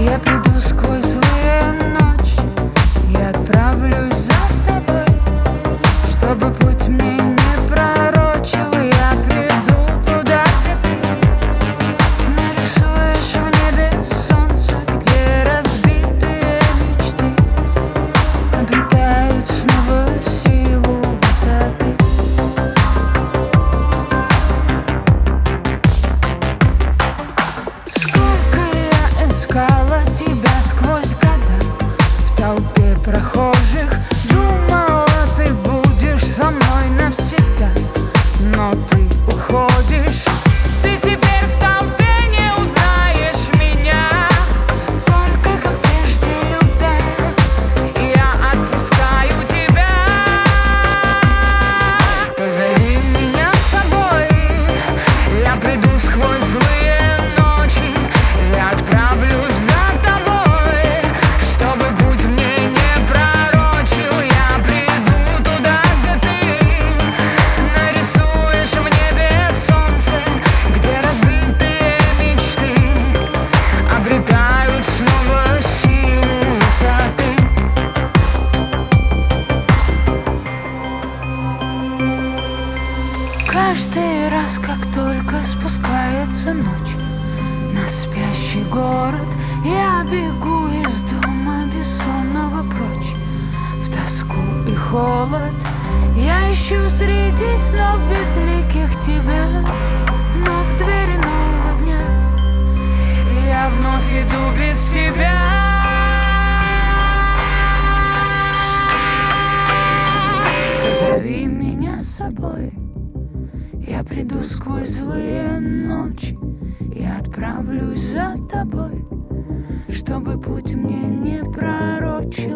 Я приду сквозь злые ночи Я отправлюсь за тобой Чтобы путь мне не пророчил. Я приду туда, где ты Нарисуешь в небе солнце Где разбитые мечты Обретают снова силу высоты. Сколько я искала тебя сквозь спускается ночь На спящий город. Я бегу из дома бессонного прочь В тоску и холод. Я ищу среди снов безликих тебя Но в двери нового дня Я вновь иду без тебя. Зови меня с собой я приду сквозь злые ночи Я отправлюсь за тобой Чтобы путь мне не пройти